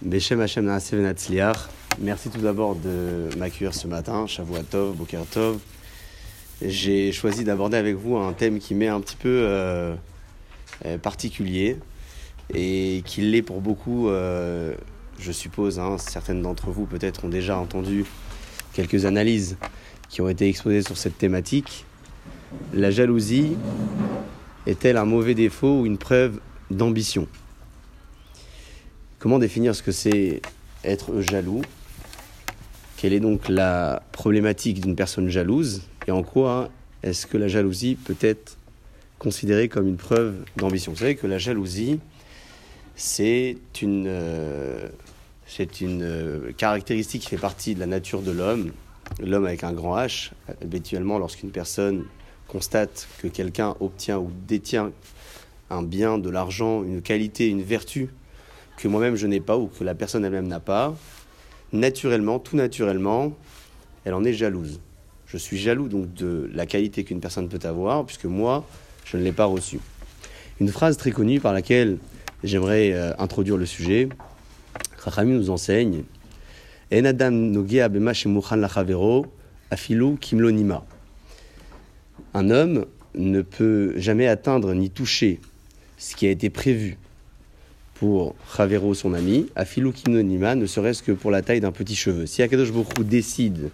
Beshem Hashem Merci tout d'abord de m'accueillir ce matin, Tov, Boker Tov. J'ai choisi d'aborder avec vous un thème qui m'est un petit peu euh, euh, particulier et qui l'est pour beaucoup, euh, je suppose, hein, certaines d'entre vous peut-être ont déjà entendu quelques analyses qui ont été exposées sur cette thématique. La jalousie est-elle un mauvais défaut ou une preuve d'ambition? Comment définir ce que c'est être jaloux? Quelle est donc la problématique d'une personne jalouse? Et en quoi est-ce que la jalousie peut être considérée comme une preuve d'ambition? Vous savez que la jalousie, c'est une, euh, euh, caractéristique qui fait partie de la nature de l'homme. L'homme avec un grand H, habituellement lorsqu'une personne constate que quelqu'un obtient ou détient un bien, de l'argent, une qualité, une vertu que moi-même je n'ai pas ou que la personne elle-même n'a pas, naturellement, tout naturellement, elle en est jalouse. Je suis jaloux donc de la qualité qu'une personne peut avoir, puisque moi, je ne l'ai pas reçue. Une phrase très connue par laquelle j'aimerais euh, introduire le sujet, Rachami nous enseigne En adam kimlonima. Un homme ne peut jamais atteindre ni toucher ce qui a été prévu pour Javero, son ami, à Kinonima, ne serait-ce que pour la taille d'un petit cheveu. Si Akadosh Bokhu décide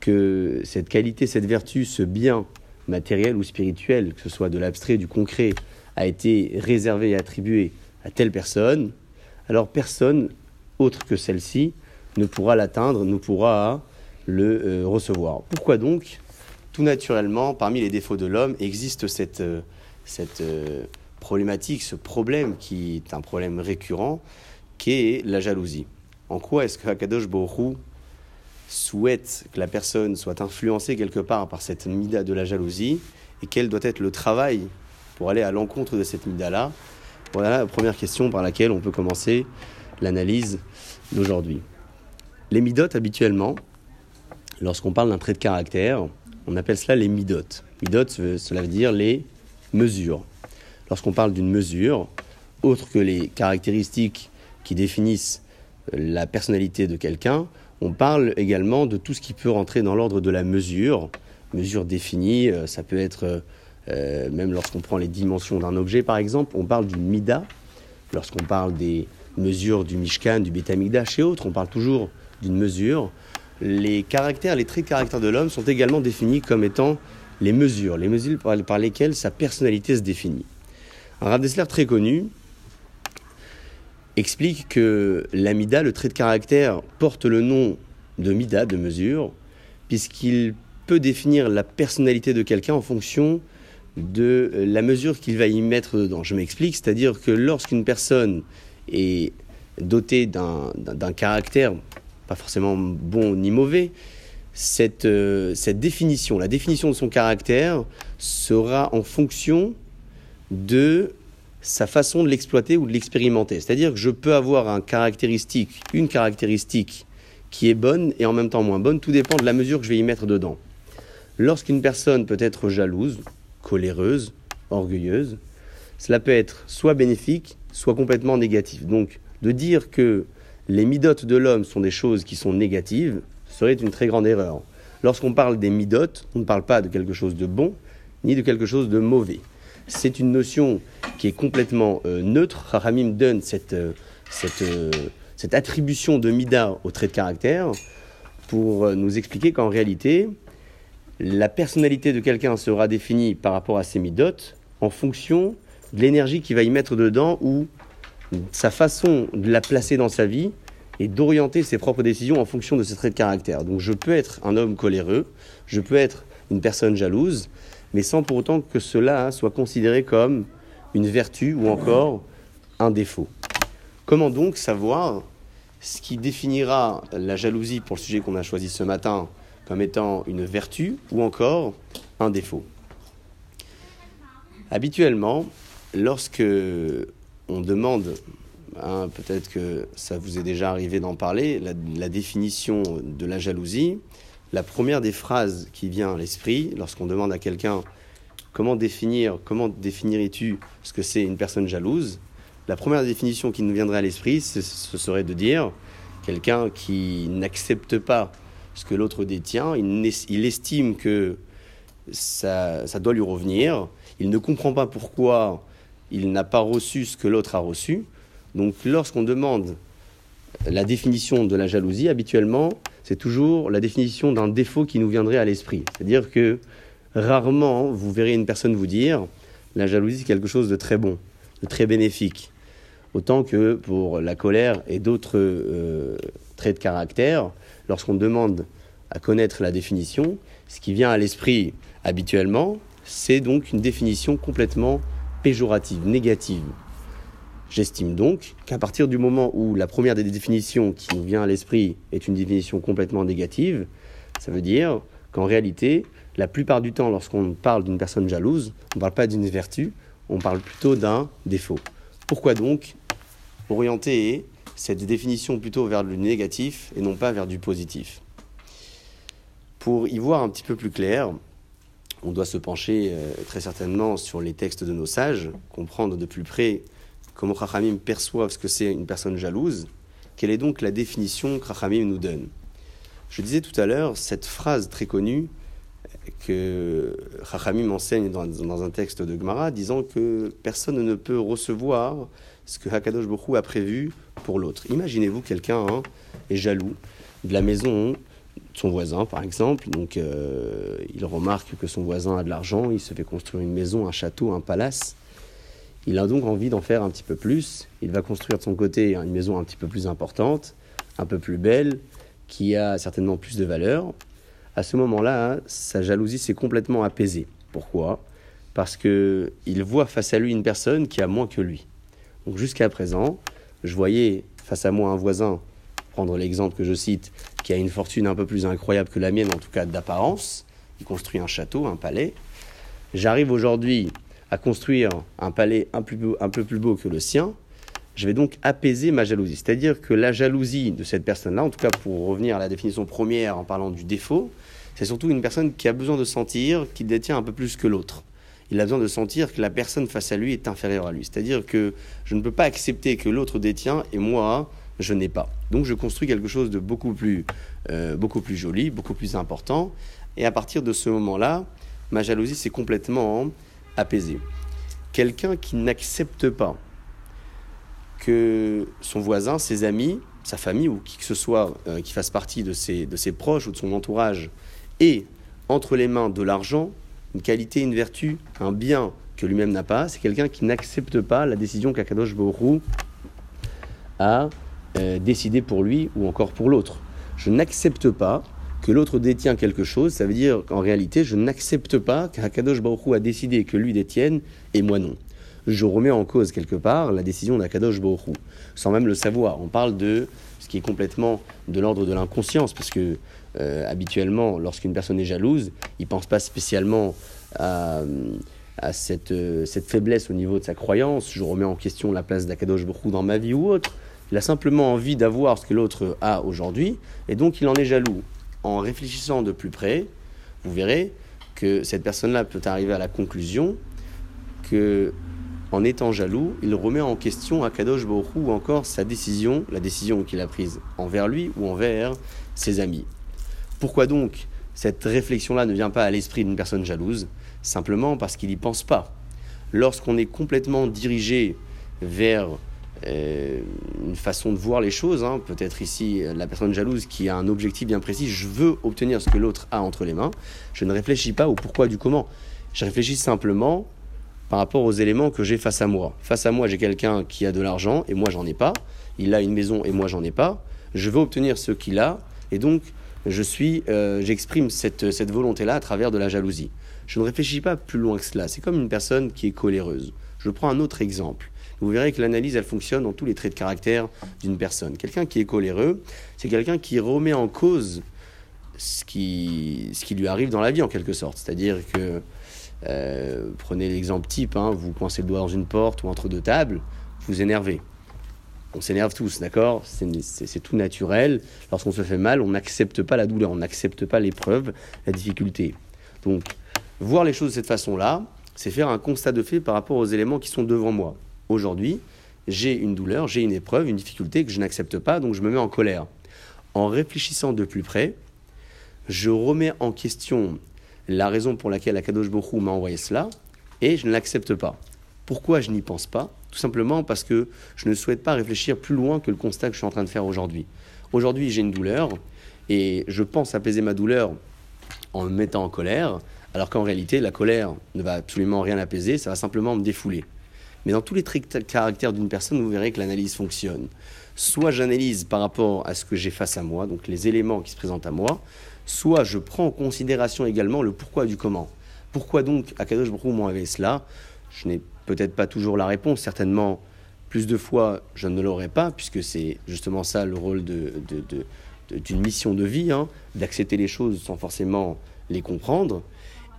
que cette qualité, cette vertu, ce bien matériel ou spirituel, que ce soit de l'abstrait, du concret, a été réservé et attribué à telle personne, alors personne autre que celle-ci ne pourra l'atteindre, ne pourra le euh, recevoir. Pourquoi donc Tout naturellement, parmi les défauts de l'homme, existe cette, euh, euh, problématique, ce problème qui est un problème récurrent, qui est la jalousie. En quoi est-ce que Hakadosh Borou souhaite que la personne soit influencée quelque part par cette mida de la jalousie et quel doit être le travail pour aller à l'encontre de cette mida-là? Voilà la première question par laquelle on peut commencer l'analyse d'aujourd'hui. Les midotes, habituellement, lorsqu'on parle d'un trait de caractère, on appelle cela les midotes. Midotes, cela veut dire les mesures lorsqu'on parle d'une mesure, autre que les caractéristiques qui définissent euh, la personnalité de quelqu'un, on parle également de tout ce qui peut rentrer dans l'ordre de la mesure. Mesure définie, euh, ça peut être, euh, même lorsqu'on prend les dimensions d'un objet par exemple, on parle du mida. Lorsqu'on parle des mesures du Mishkan, du Betamigdash et autres, on parle toujours d'une mesure. Les caractères, les traits de caractère de l'homme sont également définis comme étant les mesures, les mesures par lesquelles sa personnalité se définit. Rav très connu explique que l'amida, le trait de caractère, porte le nom de mida, de mesure, puisqu'il peut définir la personnalité de quelqu'un en fonction de la mesure qu'il va y mettre dedans. Je m'explique, c'est-à-dire que lorsqu'une personne est dotée d'un caractère, pas forcément bon ni mauvais, euh, cette définition, la définition de son caractère sera en fonction de sa façon de l'exploiter ou de l'expérimenter. C'est-à-dire que je peux avoir un caractéristique, une caractéristique qui est bonne et en même temps moins bonne, tout dépend de la mesure que je vais y mettre dedans. Lorsqu'une personne peut être jalouse, coléreuse, orgueilleuse, cela peut être soit bénéfique, soit complètement négatif. Donc, de dire que les midotes de l'homme sont des choses qui sont négatives serait une très grande erreur. Lorsqu'on parle des midotes, on ne parle pas de quelque chose de bon, ni de quelque chose de mauvais c'est une notion qui est complètement euh, neutre. Rahamim donne cette, euh, euh, cette, attribution de Mida au trait de caractère pour nous expliquer qu'en réalité, la personnalité de quelqu'un sera définie par rapport à ses midotes en fonction de l'énergie qu'il va y mettre dedans ou sa façon de la placer dans sa vie et d'orienter ses propres décisions en fonction de ce trait de caractère. Donc je peux être un homme coléreux, je peux être une personne jalouse, mais sans pour autant que cela soit considéré comme une vertu ou encore un défaut. Comment donc savoir ce qui définira la jalousie pour le sujet qu'on a choisi ce matin comme étant une vertu ou encore un défaut? Habituellement, lorsque on demande, hein, peut-être que ça vous est déjà arrivé d'en parler, la définition de la jalousie, la première des phrases qui vient à l'esprit lorsqu'on demande à quelqu'un comment définir, comment définirais-tu ce que c'est une personne jalouse, la première définition qui nous viendrait à l'esprit, ce serait de dire quelqu'un qui n'accepte pas ce que l'autre détient, il, estime que ça, ça, doit lui revenir, il ne comprend pas pourquoi il n'a pas reçu ce que l'autre a reçu. Donc lorsqu'on demande la définition de la jalousie, habituellement, c'est toujours la définition d'un défaut qui nous viendrait à l'esprit. C'est-à-dire que rarement vous verrez une personne vous dire la jalousie c'est quelque chose de très bon, de très bénéfique. Autant que pour la colère et d'autres euh, traits de caractère, lorsqu'on demande à connaître la définition, ce qui vient à l'esprit habituellement, c'est donc une définition complètement péjorative, négative. J'estime donc qu'à partir du moment où la première des définitions qui nous vient à l'esprit est une définition complètement négative, ça veut dire qu'en réalité, la plupart du temps, lorsqu'on parle d'une personne jalouse, on ne parle pas d'une vertu, on parle plutôt d'un défaut. Pourquoi donc orienter cette définition plutôt vers le négatif et non pas vers du positif? Pour y voir un petit peu plus clair, on doit se pencher euh, très certainement sur les textes de nos sages, comprendre de plus près comment Chachamim perçoivent ce que c'est une personne jalouse, quelle est donc la définition que nous donne? Je disais tout à l'heure cette phrase très connue que Chachamim enseigne dans, un texte de Gemara, disant que personne ne peut recevoir ce que Hakadosh Bokhu a prévu pour l'autre. Imaginez-vous quelqu'un hein, est jaloux de la maison de son voisin, par exemple. Donc, euh, il remarque que son voisin a de l'argent, il se fait construire une maison, un château, un palace. Il a donc envie d'en faire un petit peu plus. Il va construire de son côté une maison un petit peu plus importante, un peu plus belle, qui a certainement plus de valeur. À ce moment-là, sa jalousie s'est complètement apaisée. Pourquoi? Parce que il voit face à lui une personne qui a moins que lui. Donc jusqu'à présent, je voyais face à moi un voisin, prendre l'exemple que je cite, qui a une fortune un peu plus incroyable que la mienne, en tout cas d'apparence. Il construit un château, un palais. J'arrive aujourd'hui à construire un palais un, peu plus beau que le sien, je vais donc apaiser ma jalousie. C'est-à-dire que la jalousie de cette personne-là, en tout cas pour revenir à la définition première en parlant du défaut, c'est surtout une personne qui a besoin de sentir qu'il détient un peu plus que l'autre. Il a besoin de sentir que la personne face à lui est inférieure à lui. C'est-à-dire que je ne peux pas accepter que l'autre détient et moi, je n'ai pas. Donc je construis quelque chose de beaucoup plus, euh, beaucoup plus joli, beaucoup plus important. Et à partir de ce moment-là, ma jalousie s'est complètement apaisé. Quelqu'un qui n'accepte pas que son voisin, ses amis, sa famille ou qui que ce soit euh, qui fasse partie de ses, de ses proches ou de son entourage ait entre les mains de l'argent, une qualité, une vertu, un bien que lui-même n'a pas, c'est quelqu'un qui n'accepte pas la décision qu'Akadosh Borou a euh, décidé pour lui ou encore pour l'autre. Je n'accepte pas que l'autre détient quelque chose, ça veut dire qu'en réalité, je n'accepte pas qu'Akadosh Baruch a décidé que lui détienne et moi non. Je remets en cause quelque part la décision d'Akadosh Baruch sans même le savoir. On parle de ce qui est complètement de l'ordre de l'inconscience, parce que euh, habituellement, lorsqu'une personne est jalouse, il ne pense pas spécialement à, cette, euh, cette, faiblesse au niveau de sa croyance. Je remets en question la place d'Akadosh Baruch dans ma vie ou autre. Il a simplement envie d'avoir ce que l'autre a aujourd'hui, et donc il en est jaloux en réfléchissant de plus près, vous verrez que cette personne-là peut arriver à la conclusion que, en étant jaloux, il remet en question Akadosh Baruch ou encore sa décision, la décision qu'il a prise envers lui ou envers ses amis. Pourquoi donc cette réflexion-là ne vient pas à l'esprit d'une personne jalouse? Simplement parce qu'il n'y pense pas. Lorsqu'on est complètement dirigé vers une façon de voir les choses. Hein. Peut-être ici, la personne jalouse qui a un objectif bien précis, je veux obtenir ce que l'autre a entre les mains. Je ne réfléchis pas au pourquoi du comment. Je réfléchis simplement par rapport aux éléments que j'ai face à moi. Face à moi, j'ai quelqu'un qui a de l'argent et moi, j'en ai pas. Il a une maison et moi, j'en ai pas. Je veux obtenir ce qu'il a et donc je suis, euh, j'exprime cette, cette volonté-là à travers de la jalousie. Je ne réfléchis pas plus loin que cela. C'est comme une personne qui est coléreuse. Je prends un autre exemple vous verrez que l'analyse, elle fonctionne dans tous les traits de caractère d'une personne. Quelqu'un qui est coléreux, c'est quelqu'un qui remet en cause ce qui, lui arrive dans la vie, en quelque sorte. C'est-à-dire que, euh, prenez l'exemple type, hein, vous coincez le doigt dans une porte ou entre deux tables, vous énervez. On s'énerve tous, d'accord? C'est tout naturel. Lorsqu'on se fait mal, on n'accepte pas la douleur, on n'accepte pas l'épreuve, la difficulté. Donc, voir les choses de cette façon-là, c'est faire un constat de fait par rapport aux éléments qui sont devant moi aujourd'hui, j'ai une douleur, j'ai une épreuve, une difficulté que je n'accepte pas, donc je me mets en colère. En réfléchissant de plus près, je remets en question la raison pour laquelle Akadosh Bokhu m'a envoyé cela, et je ne l'accepte pas. Pourquoi je n'y pense pas? Tout simplement parce que je ne souhaite pas réfléchir plus loin que le constat que je suis en train de faire aujourd'hui. Aujourd'hui, j'ai une douleur, et je pense apaiser ma douleur en me mettant en colère, alors qu'en réalité, la colère ne va absolument rien apaiser, ça va simplement me défouler. Mais dans tous les traits de caractère d'une personne, vous verrez que l'analyse fonctionne. Soit j'analyse par rapport à ce que j'ai face à moi, donc les éléments qui se présentent à moi, soit je prends en considération également le pourquoi du comment. Pourquoi donc Akadosh Baruch m'en avait cela? Je n'ai peut-être pas toujours la réponse, certainement plus de fois je ne l'aurai pas, puisque c'est justement ça le rôle d'une mission de vie, hein, d'accepter les choses sans forcément les comprendre.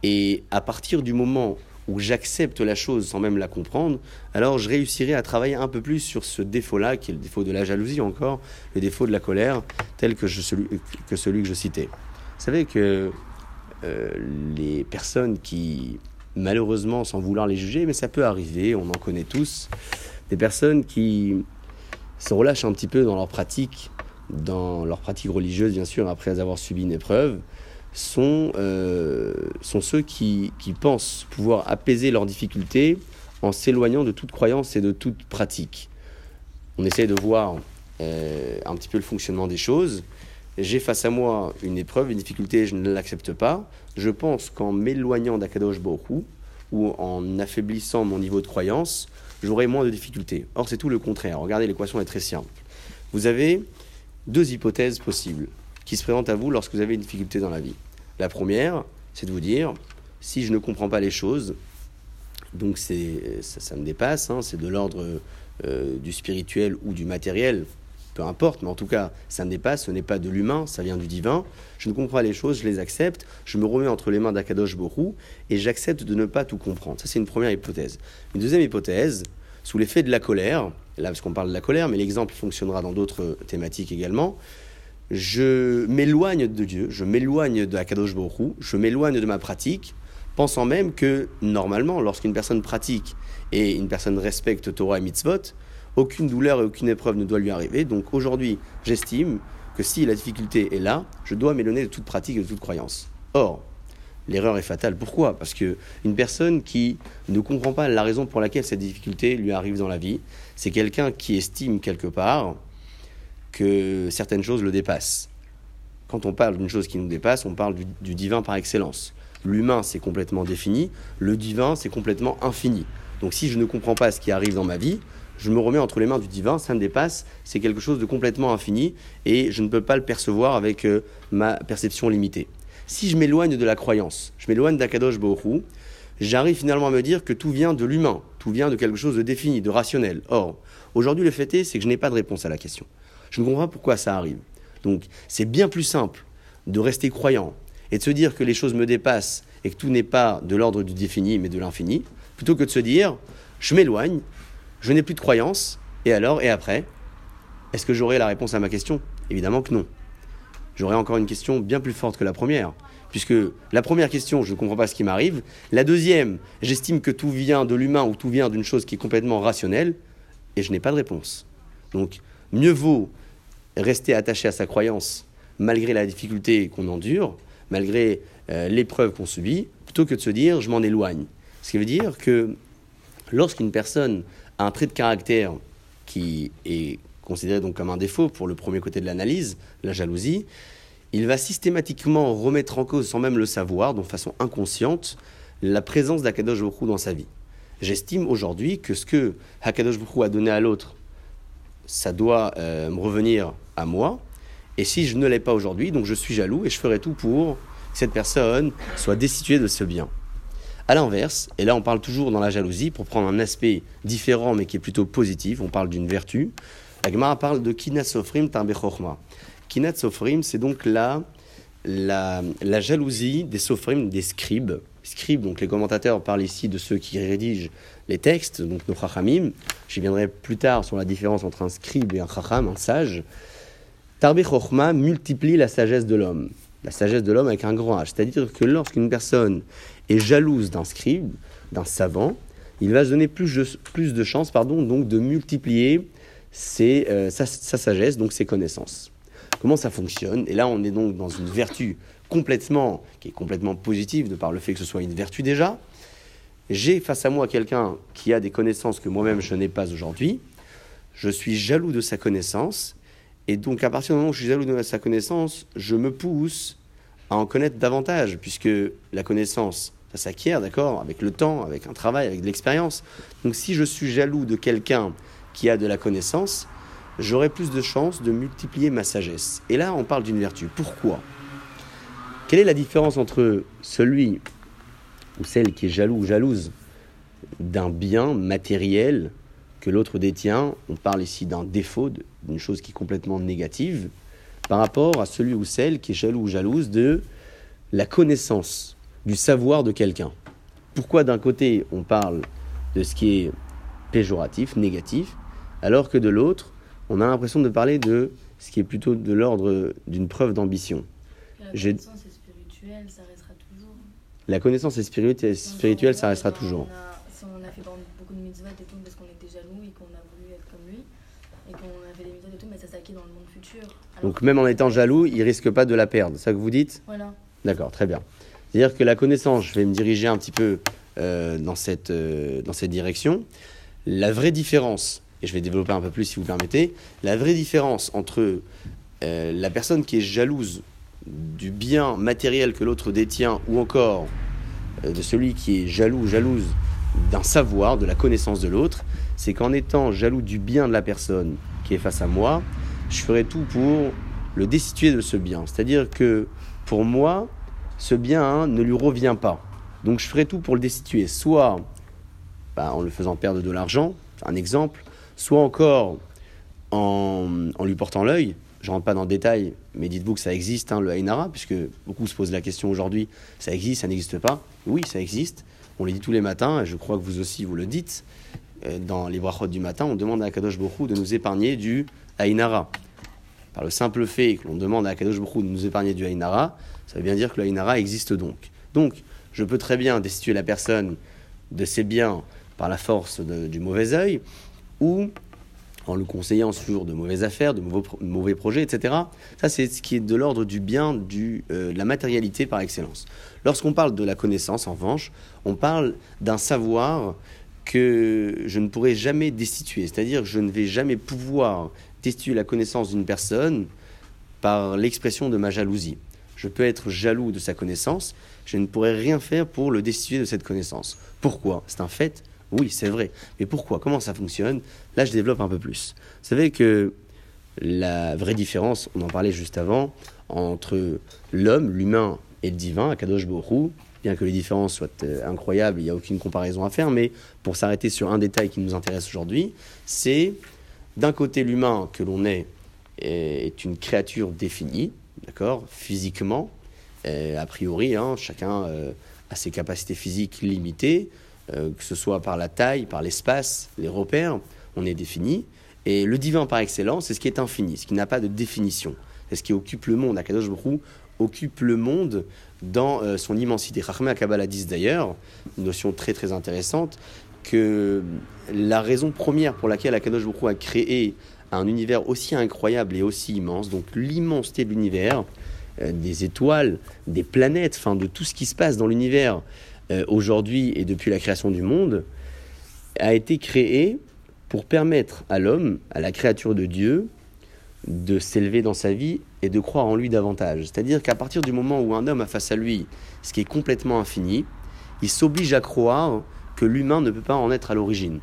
Et à partir du moment où j'accepte la chose sans même la comprendre, alors je réussirai à travailler un peu plus sur ce défaut-là, qui est le défaut de la jalousie encore, le défaut de la colère, tel que, celui, que celui que je citais. Vous savez que euh, les personnes qui, malheureusement, sans vouloir les juger, mais ça peut arriver, on en connaît tous, des personnes qui se relâchent un petit peu dans leur pratique, dans leur pratique religieuse, bien sûr, après avoir subi une épreuve, sont, euh, sont ceux qui, qui, pensent pouvoir apaiser leurs difficultés en s'éloignant de toute croyance et de toute pratique. On essaie de voir euh, un petit peu le fonctionnement des choses. J'ai face à moi une épreuve, une difficulté, je ne l'accepte pas. Je pense qu'en m'éloignant d'Akadosh Baruch ou en affaiblissant mon niveau de croyance, j'aurai moins de difficultés. Or, c'est tout le contraire. Regardez, l'équation est très simple. Vous avez deux hypothèses possibles qui se présentent à vous lorsque vous avez une difficulté dans la vie. La première, c'est de vous dire, si je ne comprends pas les choses, donc ça, me dépasse, hein, c'est de l'ordre euh, du spirituel ou du matériel, peu importe, mais en tout cas, ça me dépasse, ce n'est pas de l'humain, ça vient du divin. Je ne comprends pas les choses, je les accepte, je me remets entre les mains d'Akadosh Borou et j'accepte de ne pas tout comprendre. Ça, c'est une première hypothèse. Une deuxième hypothèse, sous l'effet de la colère, là parce qu'on parle de la colère, mais l'exemple fonctionnera dans d'autres thématiques également, je m'éloigne de Dieu, je m'éloigne de Akadosh Borou, je m'éloigne de ma pratique, pensant même que normalement, lorsqu'une personne pratique et une personne respecte Torah et mitzvot, aucune douleur et aucune épreuve ne doit lui arriver. Donc aujourd'hui, j'estime que si la difficulté est là, je dois m'éloigner de toute pratique et de toute croyance. Or, l'erreur est fatale. Pourquoi? Parce que une personne qui ne comprend pas la raison pour laquelle cette difficulté lui arrive dans la vie, c'est quelqu'un qui estime quelque part que certaines choses le dépassent. Quand on parle d'une chose qui nous dépasse, on parle du, divin par excellence. L'humain, c'est complètement défini, le divin, c'est complètement infini. Donc si je ne comprends pas ce qui arrive dans ma vie, je me remets entre les mains du divin, ça me dépasse, c'est quelque chose de complètement infini et je ne peux pas le percevoir avec euh, ma perception limitée. Si je m'éloigne de la croyance, je m'éloigne d'Akadosh Bohu, j'arrive finalement à me dire que tout vient de l'humain, tout vient de quelque chose de défini, de rationnel. Or, aujourd'hui, le fait est, c'est que je n'ai pas de réponse à la question. Je ne comprends pas pourquoi ça arrive. Donc c'est bien plus simple de rester croyant et de se dire que les choses me dépassent et que tout n'est pas de l'ordre du défini mais de l'infini, plutôt que de se dire je m'éloigne, je n'ai plus de croyance, et alors, et après Est-ce que j'aurai la réponse à ma question? Évidemment que non. J'aurai encore une question bien plus forte que la première. Puisque la première question, je ne comprends pas ce qui m'arrive. La deuxième, j'estime que tout vient de l'humain ou tout vient d'une chose qui est complètement rationnelle, et je n'ai pas de réponse. Donc, mieux vaut rester attaché à sa croyance malgré la difficulté qu'on endure, malgré euh, l'épreuve qu'on subit, plutôt que de se dire je m'en éloigne. Ce qui veut dire que lorsqu'une personne a un trait de caractère qui est considéré donc comme un défaut pour le premier côté de l'analyse, la jalousie, il va systématiquement remettre en cause, sans même le savoir, de façon inconsciente, la présence d'Akadosh Baruch dans sa vie. J'estime aujourd'hui que ce que Hakadosh Baruch a donné à l'autre, ça doit euh, me revenir à moi. Et si je ne l'ai pas aujourd'hui, donc je suis jaloux et je ferai tout pour que cette personne soit destituée de ce bien. À l'inverse, et là on parle toujours dans la jalousie pour prendre un aspect différent mais qui est plutôt positif, on parle d'une vertu. La parle de kinat sofrim tarbechochma. Kinat sofrim, c'est donc la, la, la, jalousie des sofrim, des scribes. Scribes, donc les commentateurs parlent ici de ceux qui rédigent les textes, donc nos chachamim. J'y viendrai plus tard sur la différence entre un scribe et un chacham, un sage. Tarbe multiplie la sagesse de l'homme. La sagesse de l'homme avec un grand H. C'est-à-dire que lorsqu'une personne est jalouse d'un scribe, d'un savant, il va se donner plus de, chances donc de multiplier ses, sa, sa, sagesse, donc ses connaissances. Comment ça fonctionne? Et là, on est donc dans une vertu complètement, qui est complètement positive de par le fait que ce soit une vertu déjà. J'ai face à moi quelqu'un qui a des connaissances que moi-même je n'ai pas aujourd'hui. Je suis jaloux de sa connaissance. Et donc, à partir du moment où je suis jaloux de sa connaissance, je me pousse à en connaître davantage, puisque la connaissance, ça s'acquiert, d'accord, avec le temps, avec un travail, avec de l'expérience. Donc, si je suis jaloux de quelqu'un qui a de la connaissance, j'aurai plus de chances de multiplier ma sagesse. Et là, on parle d'une vertu. Pourquoi? Quelle est la différence entre celui ou celle qui est jaloux ou jalouse d'un bien matériel que l'autre détient? On parle ici d'un défaut, d'une chose qui est complètement négative, par rapport à celui ou celle qui est jaloux ou jalouse de la connaissance, du savoir de quelqu'un. Pourquoi d'un côté on parle de ce qui est péjoratif, négatif, alors que de l'autre, on a l'impression de parler de ce qui est plutôt de l'ordre d'une preuve d'ambition? La connaissance est spirituelle, ça restera toujours. La connaissance est spirituelle, spirituelle ça restera toujours. Si on a fait beaucoup de mitzvot et tout parce qu'on était jaloux et qu'on a voulu être comme lui, et qu'on a fait des mitzvot et tout, mais ça s'acquiert dans le monde futur. Alors Donc même en étant jaloux, il risque pas de la perdre, c'est ça que vous dites? Voilà. D'accord, très bien. C'est-à-dire que la connaissance, je vais me diriger un petit peu euh, dans, cette, euh, dans cette direction. La vraie différence et je vais développer un peu plus si vous permettez, la vraie différence entre euh, la personne qui est jalouse du bien matériel que l'autre détient ou encore euh, de celui qui est jaloux ou jalouse d'un savoir, de la connaissance de l'autre, c'est qu'en étant jaloux du bien de la personne qui est face à moi, je ferai tout pour le destituer de ce bien. C'est-à-dire que pour moi, ce bien hein, ne lui revient pas. Donc je ferai tout pour le destituer, soit bah, en le faisant perdre de l'argent, un exemple, soit encore en, en lui portant l'œil. Je ne rentre pas dans le détail, mais dites-vous que ça existe, hein, le Haïnara, puisque beaucoup se posent la question aujourd'hui, ça existe, ça n'existe pas. Oui, ça existe. On le dit tous les matins, et je crois que vous aussi vous le dites. Euh, Dans les brachot du matin, on demande à Kadosh Bokhu de nous épargner du Haïnara. Par le simple fait que l'on demande à Kadosh Bokhu de nous épargner du Haïnara, ça veut bien dire que le Haïnara existe donc. Donc, je peux très bien destituer la personne de ses biens par la force du mauvais œil, ou en le conseillant sur de mauvaises affaires, de mauvais, pro- mauvais projets, etc. Ça, c'est ce qui est de l'ordre du bien, du, euh, de la matérialité par excellence. Lorsqu'on parle de la connaissance, en revanche, on parle d'un savoir que je ne pourrai jamais destituer. C'est-à-dire que je ne vais jamais pouvoir destituer la connaissance d'une personne par l'expression de ma jalousie. Je peux être jaloux de sa connaissance, je ne pourrai rien faire pour le destituer de cette connaissance. Pourquoi? C'est un fait? Oui, c'est vrai. Mais pourquoi? Comment ça fonctionne? Là, je développe un peu plus. Vous savez que la vraie différence, on en parlait juste avant, entre l'homme, l'humain et le divin, Akadosh Borou, bien que les différences soient euh, incroyables, il n'y a aucune comparaison à faire, mais pour s'arrêter sur un détail qui nous intéresse aujourd'hui, c'est d'un côté l'humain que l'on est est une créature définie, d'accord, physiquement, euh, a priori, hein, chacun euh, a ses capacités physiques limitées, que ce soit par la taille, par l'espace, les repères, on est défini. Et le divin par excellence, c'est ce qui est infini, ce qui n'a pas de définition. C'est ce qui occupe le monde. Akadosh Hu occupe le monde dans euh, son immensité. Chachmé Kabbalah disent d'ailleurs, une notion très très intéressante, que la raison première pour laquelle Akadosh Hu a créé un univers aussi incroyable et aussi immense, donc l'immensité de l'univers, euh, des étoiles, des planètes, enfin de tout ce qui se passe dans l'univers euh, aujourd'hui et depuis la création du monde, a été créé pour permettre à l'homme, à la créature de Dieu, de s'élever dans sa vie et de croire en lui davantage. C'est-à-dire qu'à partir du moment où un homme a face à lui ce qui est complètement infini, il s'oblige à croire que l'humain ne peut pas en être à l'origine.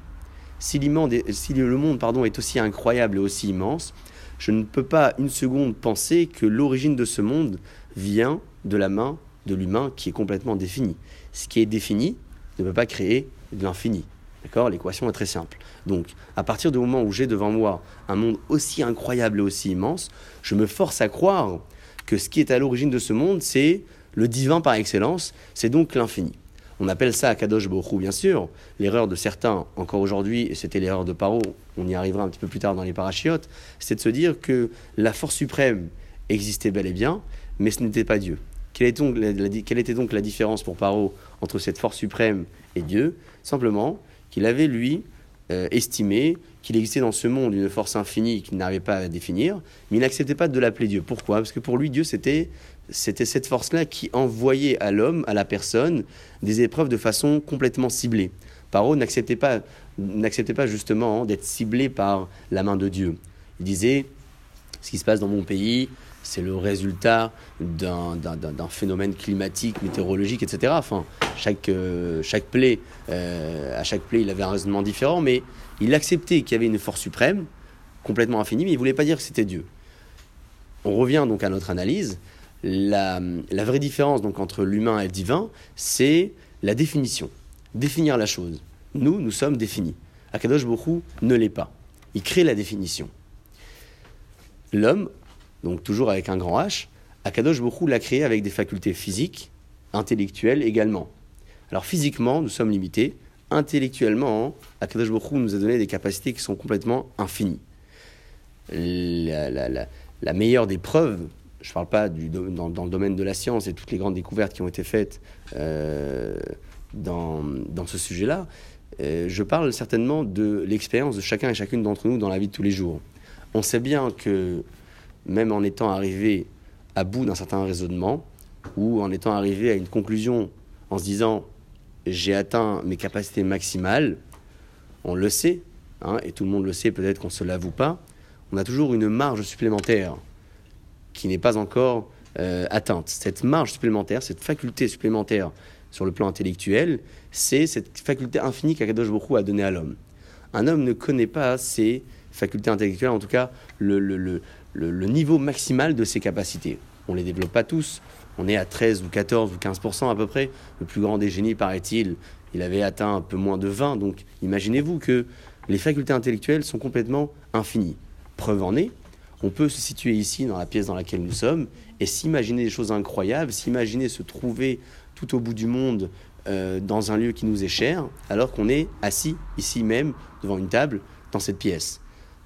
Si, le monde pardon, est aussi incroyable et aussi immense, je ne peux pas une seconde penser que l'origine de ce monde vient de la main de l'humain qui est complètement défini. Ce qui est défini ne peut pas créer de l'infini. D'accord? L'équation est très simple. Donc, à partir du moment où j'ai devant moi un monde aussi incroyable et aussi immense, je me force à croire que ce qui est à l'origine de ce monde, c'est le divin par excellence, c'est donc l'infini. On appelle ça Kadosh Borou, bien sûr. L'erreur de certains, encore aujourd'hui, et c'était l'erreur de Paro, on y arrivera un petit peu plus tard dans les parachiotes, c'est de se dire que la force suprême existait bel et bien, mais ce n'était pas Dieu. Quelle était, donc la, la- quelle était donc la différence pour Paro entre cette force suprême et Dieu? Simplement qu'il avait, lui, euh, estimé qu'il existait dans ce monde une force infinie qu'il n'arrivait pas à définir, mais il n'acceptait pas de l'appeler Dieu. Pourquoi? Parce que pour lui, Dieu, c'était c'était cette force-là qui envoyait à l'homme, à la personne, des épreuves de façon complètement ciblée. Paro n'acceptait pas, n'acceptait pas justement d'être ciblé par la main de Dieu. Il disait, ce qui se passe dans mon pays, c'est le résultat d'un, phénomène climatique, météorologique, etc. Enfin, chaque, euh, plaie, euh, à chaque plaie, il avait un raisonnement différent, mais il acceptait qu'il y avait une force suprême, complètement infinie, mais il ne voulait pas dire que c'était Dieu. On revient donc à notre analyse la, vraie différence donc entre l'humain et le divin, c'est la définition. Définir la chose. Nous, nous sommes définis. Akadosh Bokhu ne l'est pas. Il crée la définition. L'homme, donc toujours avec un grand H, Akadosh Bokhu l'a créé avec des facultés physiques, intellectuelles également. Alors physiquement, nous sommes limités. Intellectuellement, Akadosh Bokhu nous a donné des capacités qui sont complètement infinies. la meilleure des preuves je ne parle pas dans, le domaine de la science et toutes les grandes découvertes qui ont été faites euh, dans, dans, ce sujet-là, euh, je parle certainement de l'expérience de chacun et chacune d'entre nous dans la vie de tous les jours. On sait bien que même en étant arrivé à bout d'un certain raisonnement, ou en étant arrivé à une conclusion en se disant j'ai atteint mes capacités maximales, on le sait, hein, et tout le monde le sait, peut-être qu'on ne se l'avoue pas, on a toujours une marge supplémentaire qui n'est pas encore euh, atteinte. Cette marge supplémentaire, cette faculté supplémentaire sur le plan intellectuel, c'est cette faculté infinie qu'Akadosh Baruch a donnée à l'homme. Un homme ne connaît pas ses facultés intellectuelles, en tout cas le, niveau maximal de ses capacités. On ne les développe pas tous. On est à 13 ou 14 ou 15% à peu près. Le plus grand des génies, paraît-il, il avait atteint un peu moins de 20. Donc imaginez-vous que les facultés intellectuelles sont complètement infinies. Preuve en est, on peut se situer ici, dans la pièce dans laquelle nous sommes, et s'imaginer des choses incroyables, s'imaginer se trouver tout au bout du monde euh, dans un lieu qui nous est cher, alors qu'on est assis ici même, devant une table, dans cette pièce.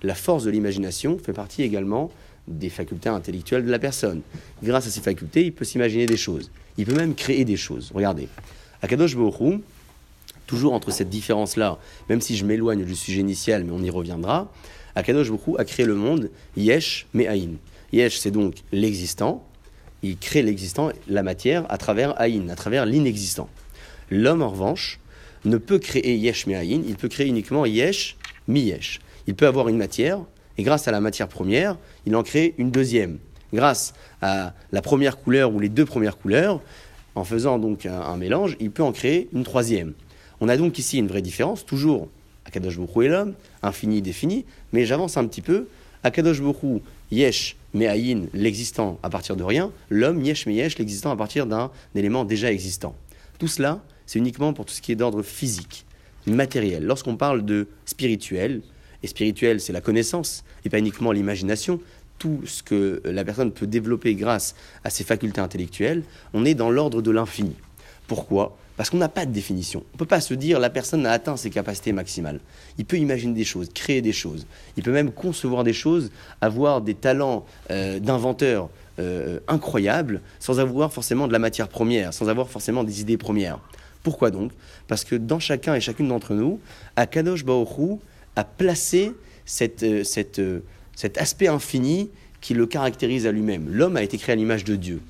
La force de l'imagination fait partie également des facultés intellectuelles de la personne. Grâce à ces facultés, il peut s'imaginer des choses. Il peut même créer des choses. Regardez. Akadosh Borou, toujours entre cette différence-là, même si je m'éloigne du sujet initial, mais on y reviendra, Akadosh Baruch a créé le monde Yesh Me'ayin. Yesh, c'est donc l'existant. Il crée l'existant, la matière, à travers Aïn, à travers l'inexistant. L'homme, en revanche, ne peut créer Yesh Me'ayin, il peut créer uniquement Yesh Mi-Yesh. Il peut avoir une matière, et grâce à la matière première, il en crée une deuxième. Grâce à la première couleur ou les deux premières couleurs, en faisant donc un, mélange, il peut en créer une troisième. On a donc ici une vraie différence, toujours Akadosh Baruch est l'homme, infini, défini, mais j'avance un petit peu. Akadosh Baruch Yesh, Me'ayin, l'existant à partir de rien, l'homme, Yesh, Me'yesh, l'existant à partir d'un élément déjà existant. Tout cela, c'est uniquement pour tout ce qui est d'ordre physique, matériel. Lorsqu'on parle de spirituel, et spirituel, c'est la connaissance, et pas uniquement l'imagination, tout ce que la personne peut développer grâce à ses facultés intellectuelles, on est dans l'ordre de l'infini. Pourquoi? Parce qu'on n'a pas de définition. On ne peut pas se dire la personne a atteint ses capacités maximales. Il peut imaginer des choses, créer des choses. Il peut même concevoir des choses, avoir des talents euh, d'inventeur euh, incroyables, sans avoir forcément de la matière première, sans avoir forcément des idées premières. Pourquoi donc? Parce que dans chacun et chacune d'entre nous, Akadosh Baoru a placé euh, cet aspect infini qui le caractérise à lui-même. L'homme a été créé à l'image de Dieu.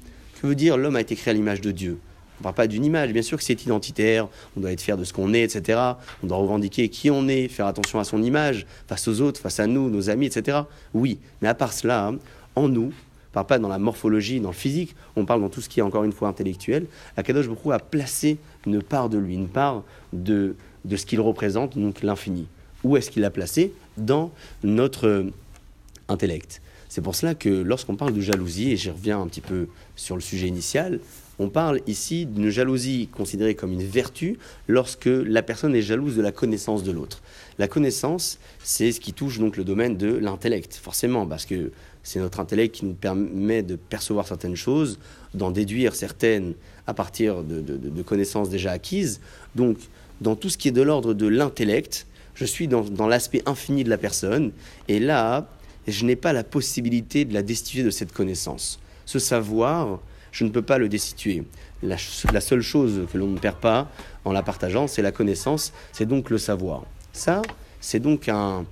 Que veut dire l'homme a été créé à l'image de Dieu? On ne parle pas d'une image, bien sûr que c'est identitaire, on doit être fier de ce qu'on est, etc. On doit revendiquer qui on est, faire attention à son image, face aux autres, face à nous, nos amis, etc. Oui, mais à part cela, en nous, on parle pas dans la morphologie, dans le physique, on parle dans tout ce qui est encore une fois intellectuel. Akadosh Baruch a placé une part de lui, une part de, de ce qu'il représente, donc l'infini. Où est-ce qu'il l'a placé Dans notre intellect. C'est pour cela que lorsqu'on parle de jalousie, et j'y reviens un petit peu sur le sujet initial, on parle ici d'une jalousie considérée comme une vertu lorsque la personne est jalouse de la connaissance de l'autre. La connaissance, c'est ce qui touche donc le domaine de l'intellect, forcément, parce que c'est notre intellect qui nous permet de percevoir certaines choses, d'en déduire certaines à partir de, connaissances déjà acquises. Donc, dans tout ce qui est de l'ordre de l'intellect, je suis dans, dans l'aspect infini de la personne, et là, je n'ai pas la possibilité de la destituer de cette connaissance. Ce savoir, je ne peux pas le destituer. la, seule chose que l'on ne perd pas en la partageant, c'est la connaissance, c'est donc le savoir. Ça, c'est donc un,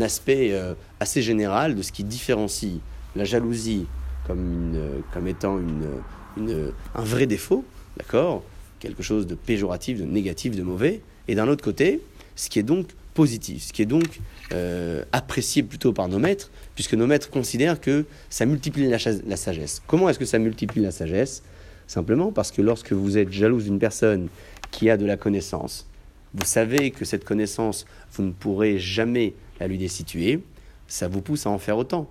aspect euh, assez général de ce qui différencie la jalousie comme, comme étant une, un vrai défaut, d'accord? Quelque chose de péjoratif, de négatif, de mauvais. Et d'un autre côté, ce qui est donc positif, ce qui est donc euh, apprécié plutôt par nos maîtres, puisque nos maîtres considèrent que ça multiplie la, sagesse. Comment est-ce que ça multiplie la sagesse? Simplement parce que lorsque vous êtes jalouse d'une personne qui a de la connaissance, vous savez que cette connaissance, vous ne pourrez jamais la lui destituer, ça vous pousse à en faire autant.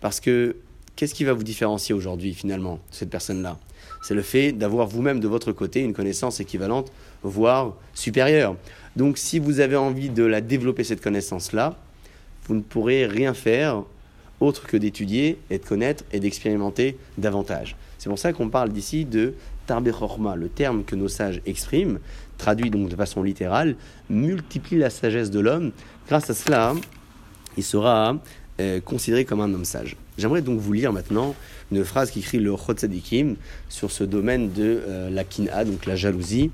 Parce que qu'est-ce qui va vous différencier aujourd'hui finalement cette personne-là? C'est le fait d'avoir vous-même de votre côté une connaissance équivalente, voire supérieure. Donc si vous avez envie de la développer, cette connaissance-là, vous ne pourrez rien faire autre que d'étudier et de connaître et d'expérimenter davantage. C'est pour ça qu'on parle d'ici de Tarbe le terme que nos sages expriment, traduit donc de façon littérale, multiplie la sagesse de l'homme. Grâce à cela, il sera euh, considéré comme un homme sage. J'aimerais donc vous lire maintenant une phrase qu'écrit le Chotzadikim sur ce domaine de euh, la kina, donc la jalousie,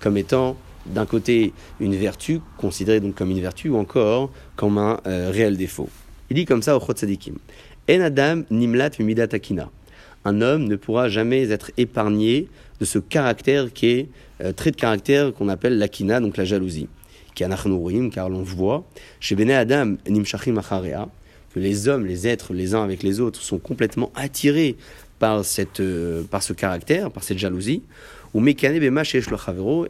comme étant d'un côté une vertu, considérée donc comme une vertu, ou encore comme un euh, réel défaut. Il dit comme ça au Chotzadikim En Adam nimlat akina. Un homme ne pourra jamais être épargné de ce caractère qui est euh, trait de caractère qu'on appelle l'akina, donc la jalousie. Qui car l'on voit, chez Bene Adam nimshachim acharea, que les hommes, les êtres, les uns avec les autres, sont complètement attirés par, cette, euh, par ce caractère, par cette jalousie. Ou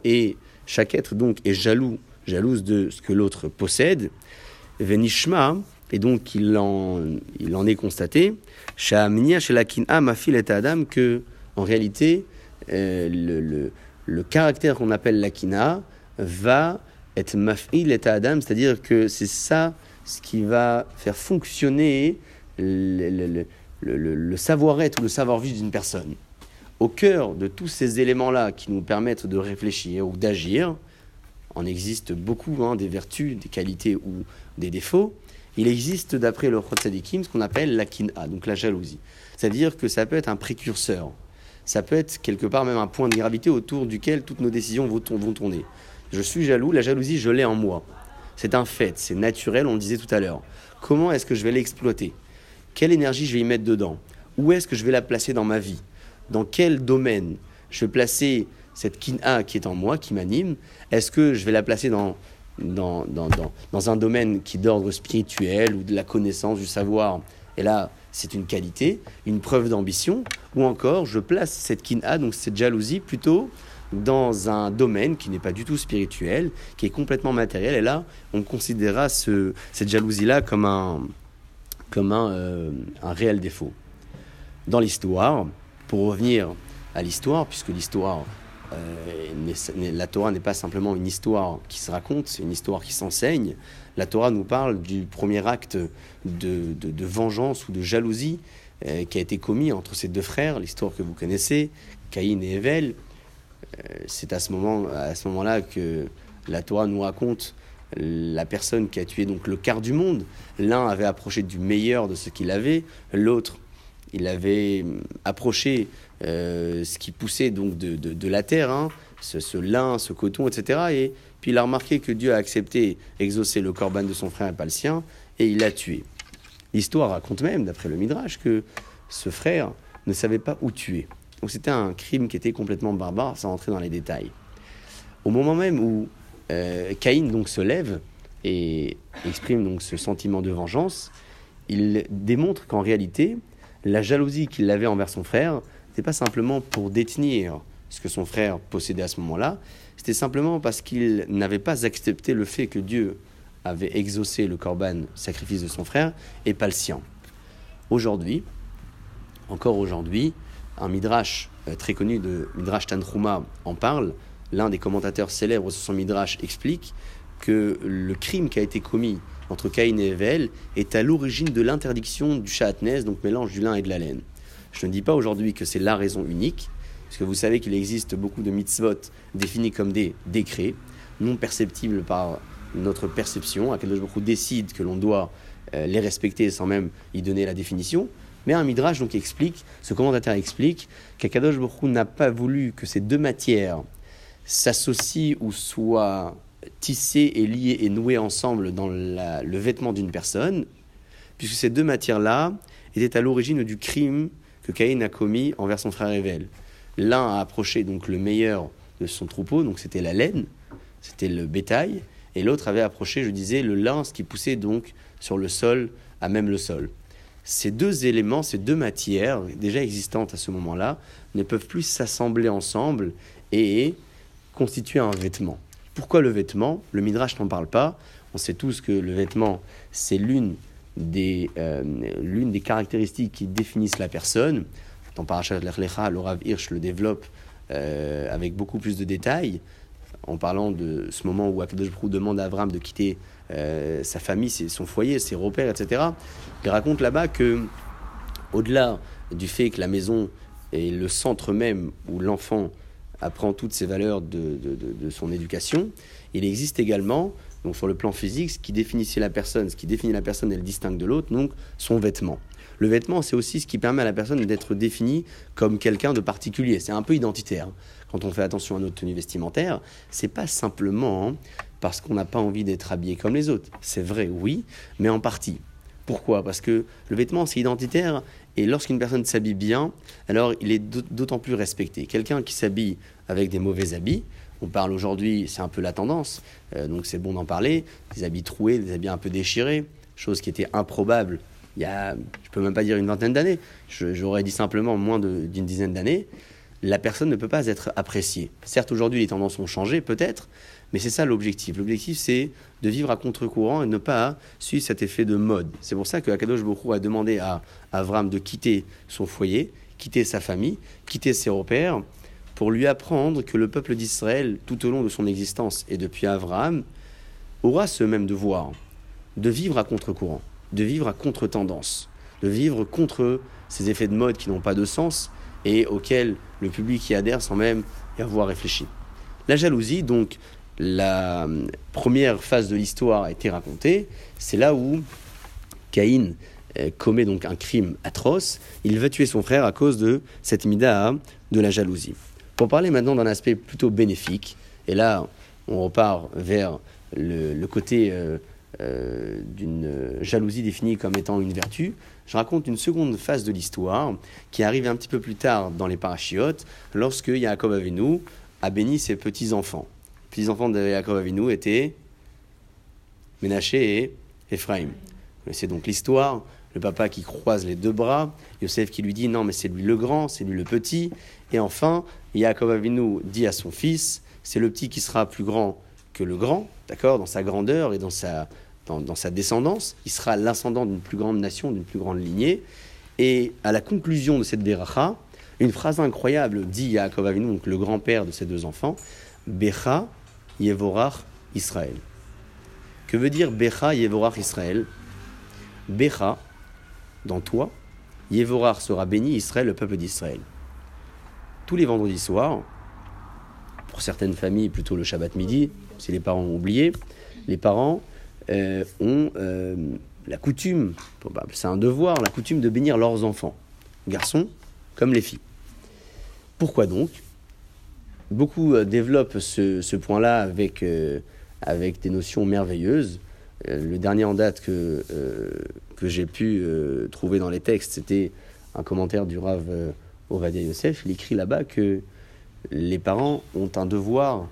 et chaque être donc est jaloux, jalouse de ce que l'autre possède. Venishma, et donc il en, il en est constaté, et Adam, que en réalité, euh, le, le, le, caractère qu'on appelle l'akina va être mafil et Adam, c'est-à-dire que c'est ça ce qui va faire fonctionner le, savoir-être ou le savoir-vivre d'une personne au cœur de tous ces éléments-là qui nous permettent de réfléchir ou d'agir, en existe beaucoup, hein, des vertus, des qualités ou des défauts, il existe, d'après le Khotsadikim, ce qu'on appelle la kin'a, donc la jalousie. C'est-à-dire que ça peut être un précurseur. Ça peut être quelque part même un point de gravité autour duquel toutes nos décisions vont tourner. Je suis jaloux, la jalousie, je l'ai en moi. C'est un fait, c'est naturel, on le disait tout à l'heure. Comment est-ce que je vais l'exploiter? Quelle énergie je vais y mettre dedans? Où est-ce que je vais la placer dans ma vie? Dans quel domaine? Je vais placer cette kina qui est en moi, qui m'anime. Est-ce que je vais la placer dans, dans, dans, dans, un domaine qui est d'ordre spirituel ou de la connaissance, du savoir? Et là, c'est une qualité, une preuve d'ambition. Ou encore, je place cette kina, donc cette jalousie, plutôt dans un domaine qui n'est pas du tout spirituel, qui est complètement matériel. Et là, on considérera ce, cette jalousie-là comme euh, un réel défaut. Dans l'histoire, pour revenir à l'histoire, puisque l'histoire, euh, la Torah n'est pas simplement une histoire qui se raconte, c'est une histoire qui s'enseigne. La Torah nous parle du premier acte de, de, vengeance ou de jalousie euh, qui a été commis entre ces deux frères, l'histoire que vous connaissez, Caïn et Evel. Euh, c'est à ce moment-là que la Torah nous raconte la personne qui a tué donc le quart du monde. L'un avait approché du meilleur de ce qu'il avait, l'autre il avait approché euh, ce qui poussait donc de, de, la terre, hein, ce, lin, ce coton, etc. Et puis il a remarqué que Dieu a accepté exaucer le corban de son frère et pas le sien, et il l'a tué. L'histoire raconte même, d'après le Midrash, que ce frère ne savait pas où tuer. Donc c'était un crime qui était complètement barbare, sans entrer dans les détails. Au moment même où euh, Caïn donc se lève et exprime donc ce sentiment de vengeance, il démontre qu'en réalité, la jalousie qu'il avait envers son frère n'était pas simplement pour détenir ce que son frère possédait à ce moment-là, c'était simplement parce qu'il n'avait pas accepté le fait que Dieu avait exaucé le korban, sacrifice de son frère, et pas le sien. Aujourd'hui, encore aujourd'hui, un midrash euh, très connu de Midrash Tantruma en parle. L'un des commentateurs célèbres sur son midrash explique que le crime qui a été commis entre Caïn et Evel est à l'origine de l'interdiction du chatnez, donc mélange du lin et de la laine. Je ne dis pas aujourd'hui que c'est la raison unique, parce que vous savez qu'il existe beaucoup de mitzvot définis comme des décrets, non perceptibles par notre perception, à quel moment décide que l'on doit euh, les respecter sans même y donner la définition. Mais un Midrash donc explique, ce commentateur explique, qu'Akadosh Baruch n'a pas voulu que ces deux matières s'associent ou soient tissées et liées et nouées ensemble dans le vêtement d'une personne, puisque ces deux matières-là étaient à l'origine du crime que Caïn a commis envers son frère Evel. L'un a approché donc le meilleur de son troupeau, donc c'était la laine, c'était le bétail, et l'autre avait approché, je disais, le lin, qui poussait donc sur le sol, à même le sol. Ces deux éléments, ces deux matières déjà existantes à ce moment-là, ne peuvent plus s'assembler ensemble et constituer un vêtement. Pourquoi le vêtement? Le Midrash n'en parle pas. On sait tous que le vêtement, c'est l'une des, euh, caractéristiques qui définissent la personne. Dans Parashat Lechlecha, Laurav Hirsch le développe euh, avec beaucoup plus de détails en parlant de ce moment où Akadosh demande à Avram de quitter euh, sa famille, son foyer, ses repères, etc. Il raconte là-bas que, au-delà du fait que la maison est le centre même où l'enfant apprend toutes ses valeurs de, de, son éducation, il existe également, donc sur le plan physique, ce qui définissait la personne, ce qui définit la personne et le distingue de l'autre, donc son vêtement. Le vêtement, c'est aussi ce qui permet à la personne d'être définie comme quelqu'un de particulier. C'est un peu identitaire quand on fait attention à notre tenue vestimentaire, c'est pas simplement parce qu'on n'a pas envie d'être habillé comme les autres. C'est vrai, oui, mais en partie. Pourquoi? Parce que le vêtement, c'est identitaire, et lorsqu'une personne s'habille bien, alors il est d'autant plus respecté. Quelqu'un qui s'habille avec des mauvais habits, on parle aujourd'hui, c'est un peu la tendance, euh, donc c'est bon d'en parler, des habits troués, des habits un peu déchirés, chose qui était improbable il y a, je peux même pas dire une vingtaine d'années, j'aurais dit simplement moins d'une dizaine d'années la personne ne peut pas être appréciée. Certes, aujourd'hui, les tendances ont changé, peut-être, mais c'est ça l'objectif. L'objectif, c'est de vivre à contre-courant et ne pas suivre cet effet de mode. C'est pour ça que Akadosh Bokhu a demandé à Avram de quitter son foyer, quitter sa famille, quitter ses repères, pour lui apprendre que le peuple d'Israël, tout au long de son existence et depuis Avram, aura ce même devoir de vivre à contre-courant, de vivre à contre-tendance, de vivre contre ces effets de mode qui n'ont pas de sens et auquel le public y adhère sans même y avoir réfléchi. La jalousie, donc la euh, première phase de l'histoire a été racontée, c'est là où Caïn euh, commet donc un crime atroce, il va tuer son frère à cause de cette mida de la jalousie. Pour parler maintenant d'un aspect plutôt bénéfique, et là on repart vers le, côté euh, d'une jalousie définie comme étant une vertu, je raconte une seconde phase de l'histoire qui arrive un petit peu plus tard dans les parachiotes, lorsque Yaakov Avinu a béni ses petits-enfants. Les petits-enfants de Yaakov Avinu étaient Ménaché et Ephraim. C'est donc l'histoire, le papa qui croise les deux bras, Yosef qui lui dit non mais c'est lui le grand, c'est lui le petit, et enfin Yaakov Avinu dit à son fils, c'est le petit qui sera plus grand que le grand, d'accord, dans sa grandeur et dans sa dans, sa descendance, il sera l'ascendant d'une plus grande nation, d'une plus grande lignée. Et à la conclusion de cette Beracha, une phrase incroyable dit Yaakov Avinu, donc le grand-père de ses deux enfants, Becha Yevorach Israël. Que veut dire Becha Yevorach Israël? Becha, dans toi, Yevorach sera béni, Israël, le peuple d'Israël. Tous les vendredis soirs, pour certaines familles, plutôt le Shabbat midi, si les parents ont oublié, les parents euh, ont euh, la coutume, c'est un devoir, la coutume de bénir leurs enfants, garçons comme les filles. Pourquoi donc? Beaucoup euh, développent ce, point-là avec, avec des notions merveilleuses. le dernier en date que, que j'ai pu trouver dans les textes, c'était un commentaire du Rav Ovadia Yosef. Il écrit là-bas que les parents ont un devoir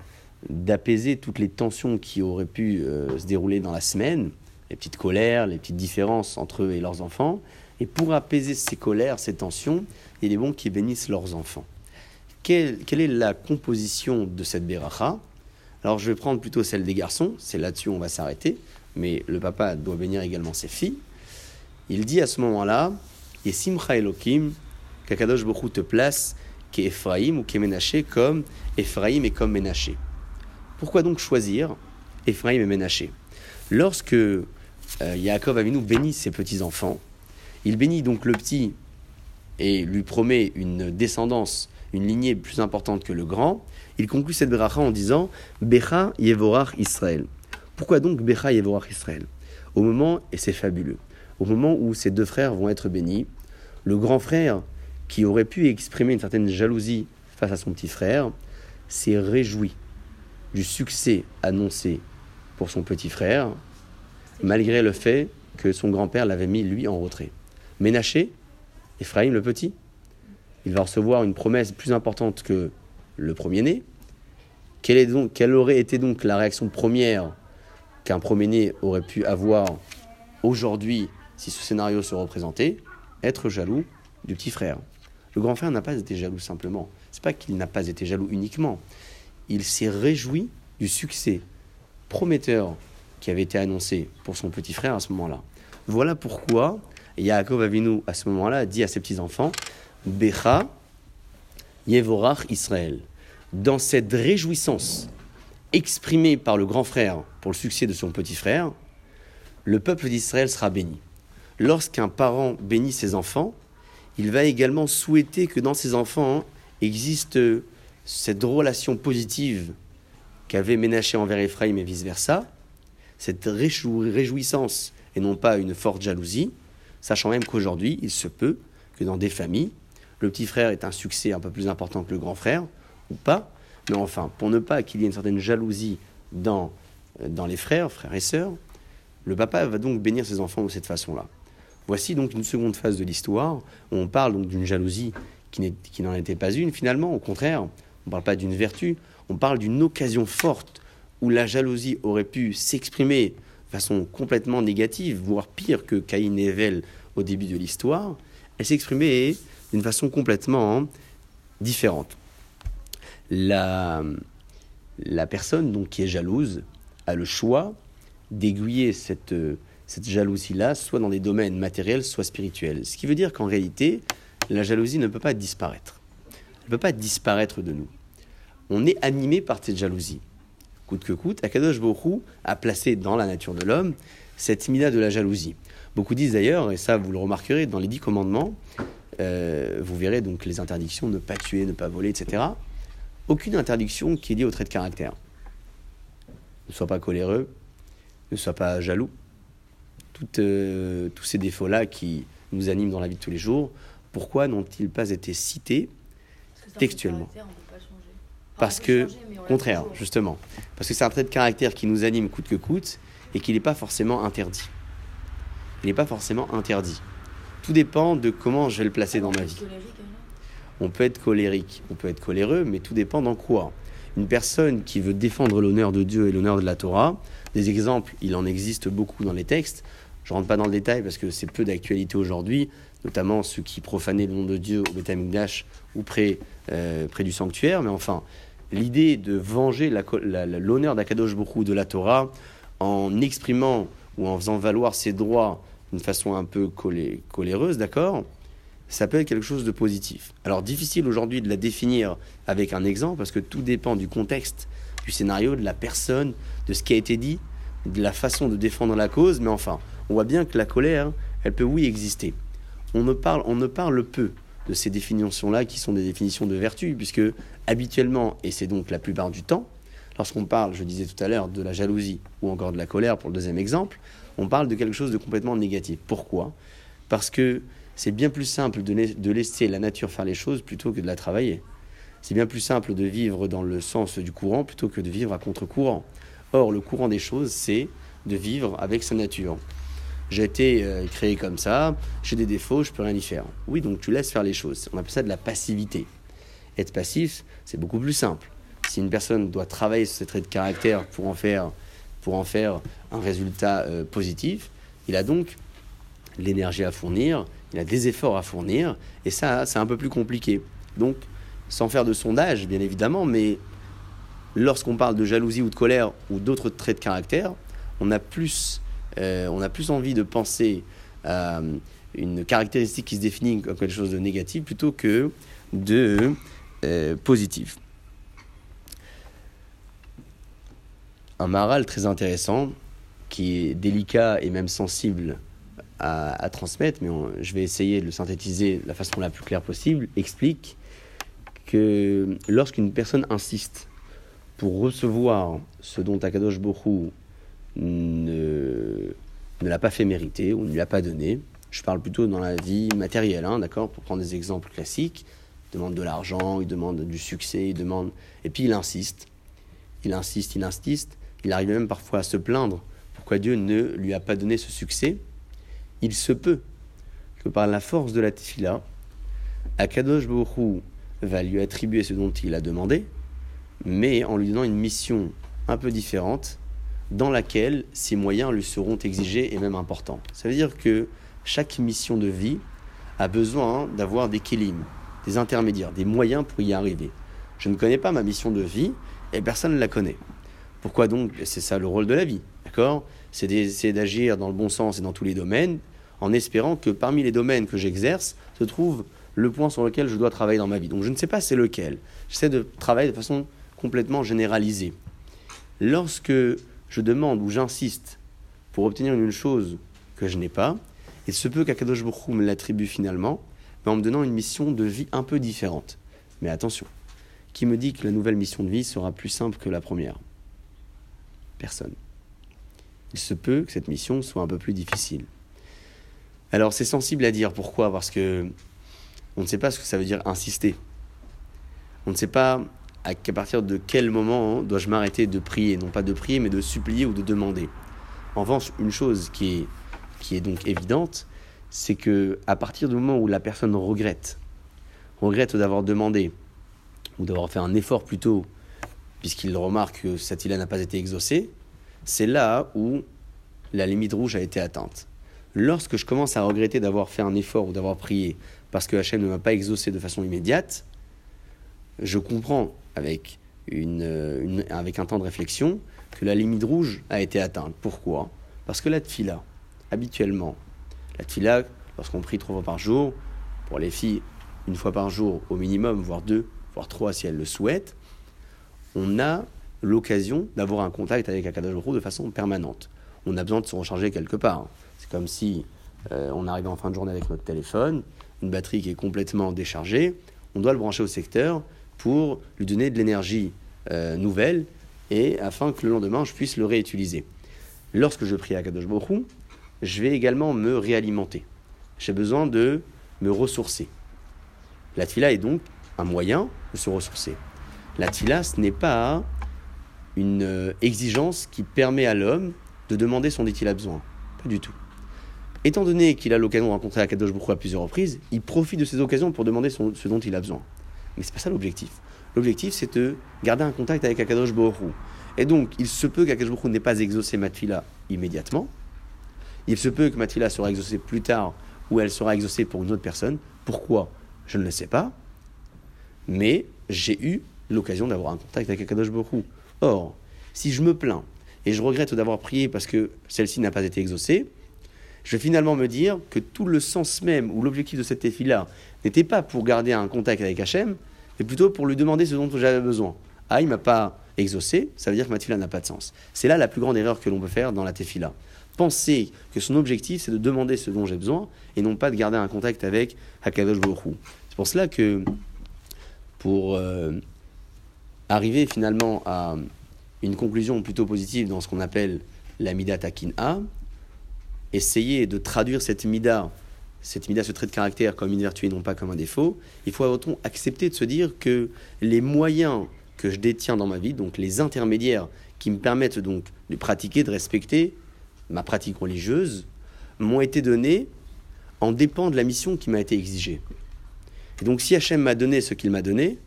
d'apaiser toutes les tensions qui auraient pu euh, se dérouler dans la semaine, les petites colères, les petites différences entre eux et leurs enfants. Et pour apaiser ces colères, ces tensions, il est bon qu'ils bénissent leurs enfants. Quelle, est la composition de cette beracha? Alors je vais prendre plutôt celle des garçons, c'est là-dessus on va s'arrêter, mais le papa doit bénir également ses filles. Il dit à ce moment-là, et Simcha Elohim, qu'Akadosh te place qu'Ephraïm ou qu'Emenaché comme Ephraïm et comme Ménaché. Pourquoi donc choisir Ephraim et Ménaché? Lorsque euh, Yaakov Avinu bénit ses petits-enfants, il bénit donc le petit et lui promet une descendance, une lignée plus importante que le grand. Il conclut cette bracha en disant Becha Yevorach Israël. Pourquoi donc Becha Yevorach Israël? Au moment, et c'est fabuleux, au moment où ces deux frères vont être bénis, Le grand frère, qui aurait pu exprimer une certaine jalousie face à son petit frère, s'est réjoui du succès annoncé pour son petit frère, malgré le fait que son grand-père l'avait mis lui en retrait. Ménaché, Ephraim le petit, il va recevoir une promesse plus importante que le premier-né. Quelle, aurait été donc la réaction première qu'un premier-né aurait pu avoir aujourd'hui si ce scénario se représentait? Être jaloux du petit frère. Le grand frère n'a pas été jaloux simplement. C'est pas qu'il n'a pas été jaloux uniquement. Il s'est réjoui du succès prometteur qui avait été annoncé pour son petit frère à ce moment-là. Voilà pourquoi Yaakov Avinu, à ce moment-là, dit à ses petits-enfants Becha Yevorach Israël. Dans cette réjouissance exprimée par le grand frère pour le succès de son petit frère, le peuple d'Israël sera béni. Lorsqu'un parent bénit ses enfants, il va également souhaiter que dans ses enfants existe cette relation positive qu'avait Ménaché envers Ephraim et vice-versa, cette réjouissance et non pas une forte jalousie, sachant même qu'aujourd'hui, il se peut que dans des familles, le petit frère est un succès un peu plus important que le grand frère, ou pas, mais enfin, pour ne pas qu'il y ait une certaine jalousie dans, dans les frères, frères et sœurs, le papa va donc bénir ses enfants de cette façon-là. Voici donc une seconde phase de l'histoire, où on parle d'une jalousie qui n'en était pas une. Finalement, au contraire, on ne parle pas d'une vertu, on parle d'une occasion forte où la jalousie aurait pu s'exprimer de façon complètement négative, voire pire que Caïn et Evel au début de l'histoire, elle s'exprimait d'une façon complètement différente. La, personne donc qui est jalouse a le choix d'aiguiller cette, cette jalousie-là, soit dans des domaines matériels, soit spirituels. Ce qui veut dire qu'en réalité, la jalousie ne peut pas disparaître. Elle ne peut pas disparaître de nous. On est animé par cette jalousie. Coûte que coûte, Akadosh Borou a placé dans la nature de l'homme cette imida de la jalousie. Beaucoup disent d'ailleurs, et ça vous le remarquerez dans les dix commandements, euh, vous verrez donc les interdictions, ne pas tuer, ne pas voler, etc. Aucune interdiction qui est liée au trait de caractère. Ne sois pas coléreux, ne sois pas jaloux. Euh, tous ces défauts-là qui nous animent dans la vie de tous les jours, pourquoi n'ont-ils pas été cités textuellement Parce que, contraire, justement, parce que c'est un trait de caractère qui nous anime coûte que coûte et qui n'est pas forcément interdit. Il n'est pas forcément interdit. Tout dépend de comment je vais le placer dans ma vie. On peut être colérique, on peut être coléreux, mais tout dépend dans quoi. Une personne qui veut défendre l'honneur de Dieu et l'honneur de la Torah, des exemples, il en existe beaucoup dans les textes. Je rentre pas dans le détail parce que c'est peu d'actualité aujourd'hui, notamment ceux qui profanaient le nom de Dieu au Beth ou près, euh, près du sanctuaire. Mais enfin, l'idée de venger l'honneur d'Akadosh Bokhu de la Torah en exprimant ou en faisant valoir ses droits d'une façon un peu coléreuse, d'accord Ça peut être quelque chose de positif. Alors difficile aujourd'hui de la définir avec un exemple parce que tout dépend du contexte, du scénario, de la personne, de ce qui a été dit, de la façon de défendre la cause, mais enfin, on voit bien que la colère, elle peut oui exister. On ne parle, on ne parle peu de ces définitions-là qui sont des définitions de vertu, puisque habituellement, et c'est donc la plupart du temps, lorsqu'on parle, je disais tout à l'heure, de la jalousie ou encore de la colère pour le deuxième exemple, on parle de quelque chose de complètement négatif. Pourquoi? Parce que c'est bien plus simple de, laisser la nature faire les choses plutôt que de la travailler. C'est bien plus simple de vivre dans le sens du courant plutôt que de vivre à contre-courant. Or, le courant des choses, c'est de vivre avec sa nature. J'ai été euh, créé comme ça, j'ai des défauts, je peux rien y faire. Oui, donc tu laisses faire les choses. On appelle ça de la passivité. Être passif, c'est beaucoup plus simple. Si une personne doit travailler sur ses traits de caractère pour en faire pour en faire un résultat euh, positif. Il a donc l'énergie à fournir, il a des efforts à fournir, et ça, c'est un peu plus compliqué. Donc, sans faire de sondage, bien évidemment, mais lorsqu'on parle de jalousie ou de colère ou d'autres traits de caractère, on a plus, euh, envie de penser à une caractéristique qui se définit comme quelque chose de négatif plutôt que de euh, positif. Un maral très intéressant qui est délicat et même sensible à, transmettre, mais je vais essayer de le synthétiser de la façon la plus claire possible, explique que lorsqu'une personne insiste pour recevoir ce dont Akadosh Borou ne, l'a pas fait mériter ou ne lui a pas donné, Je parle plutôt dans la vie matérielle, hein, d'accord Pour prendre des exemples classiques. Il demande de l'argent, il demande du succès, il demande. Et puis il insiste. Il insiste, il insiste. Il arrive même parfois à se plaindre pourquoi Dieu ne lui a pas donné ce succès. Il se peut que par la force de la tefila, Akadosh Baruch va lui attribuer ce dont il a demandé, mais en lui donnant une mission un peu différente, dans laquelle ses moyens lui seront exigés et même importants. Ça veut dire que chaque mission de vie a besoin d'avoir des kélim, des intermédiaires, des moyens pour y arriver. Je ne connais pas ma mission de vie et personne ne la connaît. Pourquoi donc C'est ça le rôle de la vie, d'accord? C'est d'essayer d'agir dans le bon sens et dans tous les domaines, en espérant que parmi les domaines que j'exerce se trouve le point sur lequel je dois travailler dans ma vie. Donc je ne sais pas c'est lequel. J'essaie de travailler de façon complètement généralisée. Lorsque je demande ou j'insiste pour obtenir une chose que je n'ai pas, il se peut qu'Akadosh Baruch me l'attribue finalement, mais en me donnant une mission de vie un peu différente. Mais attention, qui me dit que la nouvelle mission de vie sera plus simple que la première? Personne. Il se peut que cette mission soit un peu plus difficile. Alors c'est sensible à dire pourquoi? Parce que on ne sait pas ce que ça veut dire insister. On ne sait pas à partir de quel moment dois-je m'arrêter de prier, non pas de prier, mais de supplier ou de demander. En revanche, une chose qui est, qui est donc évidente, c'est que à partir du moment où la personne regrette, regrette d'avoir demandé ou d'avoir fait un effort plutôt, puisqu'il remarque que cette n'a pas été exaucée, c'est là où la limite rouge a été atteinte. Lorsque je commence à regretter d'avoir fait un effort ou d'avoir prié parce que Hachem ne m'a pas exaucé de façon immédiate, je comprends avec un temps de réflexion que la limite rouge a été atteinte. Pourquoi? Parce que la tfila, habituellement, la tfila, lorsqu'on prie trois fois par jour, pour les filles, une fois par jour au minimum, voire deux, voire trois si elles le souhaitent, on a l'occasion d'avoir un contact avec Akadosh Baruch de façon permanente. On a besoin de se recharger quelque part. C'est comme si euh, on arrive en fin de journée avec notre téléphone, une batterie qui est complètement déchargée, on doit le brancher au secteur pour lui donner de l'énergie euh, nouvelle et afin que le lendemain je puisse le réutiliser. Lorsque je prie à Baruch je vais également me réalimenter. J'ai besoin de me ressourcer. La tfila est donc un moyen de se ressourcer. La tfila, ce n'est pas une euh, exigence qui permet à l'homme de demander son dont il a besoin. Pas du tout. Étant donné qu'il a l'occasion de rencontrer Akadosh Baruch à plusieurs reprises, il profite de ces occasions pour demander ce dont il a besoin. Mais c'est pas ça l'objectif. L'objectif, c'est de garder un contact avec Akadosh Baruch Et donc, il se peut qu'Akadosh Baruch n'ait pas exaucé Matfila immédiatement. Il se peut que Matfila sera exaucée plus tard ou elle sera exaucée pour une autre personne. Pourquoi? Je ne le sais pas. Mais j'ai eu l'occasion d'avoir un contact avec Akadosh Baruch Or, si je me plains et je regrette d'avoir prié parce que celle-ci n'a pas été exaucée, je vais finalement me dire que tout le sens même ou l'objectif de cette là n'était pas pour garder un contact avec Hachem, mais plutôt pour lui demander ce dont j'avais besoin. Ah, il m'a pas exaucé, ça veut dire que ma tefila n'a pas de sens. C'est là la plus grande erreur que l'on peut faire dans la tefila. Penser que son objectif, c'est de demander ce dont j'ai besoin et non pas de garder un contact avec Hakadosh Baruch C'est pour cela que, pour euh, arriver finalement à une conclusion plutôt positive dans ce qu'on appelle la Midat A, essayer de traduire cette Mida cette mida, ce trait de caractère comme une vertu et non pas comme un défaut, il faut avant accepter de se dire que les moyens que je détiens dans ma vie, donc les intermédiaires qui me permettent donc de pratiquer, de respecter ma pratique religieuse, m'ont été donnés en dépend de la mission qui m'a été exigée. Et donc si Hachem m'a donné ce qu'il m'a donné,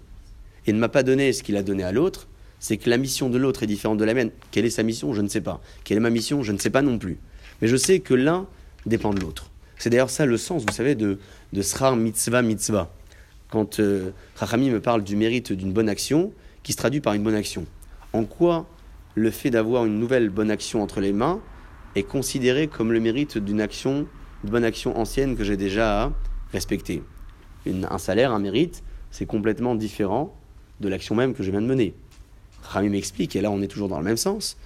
et ne m'a pas donné ce qu'il a donné à l'autre, c'est que la mission de l'autre est différente de la mienne. Quelle est sa mission? Je ne sais pas. Quelle est ma mission? Je ne sais pas non plus. Mais je sais que l'un dépend de l'autre. C'est d'ailleurs ça le sens, vous savez, de, de Srar Mitzvah Mitzvah. Quand euh, me parle du mérite d'une bonne action, qui se traduit par une bonne action. En quoi le fait d'avoir une nouvelle bonne action entre les mains est considéré comme le mérite d'une action, une bonne action ancienne que j'ai déjà respectée Un salaire, un mérite, c'est complètement différent de l'action même que je viens de mener. Rami m'explique, et là on est toujours dans le même sens,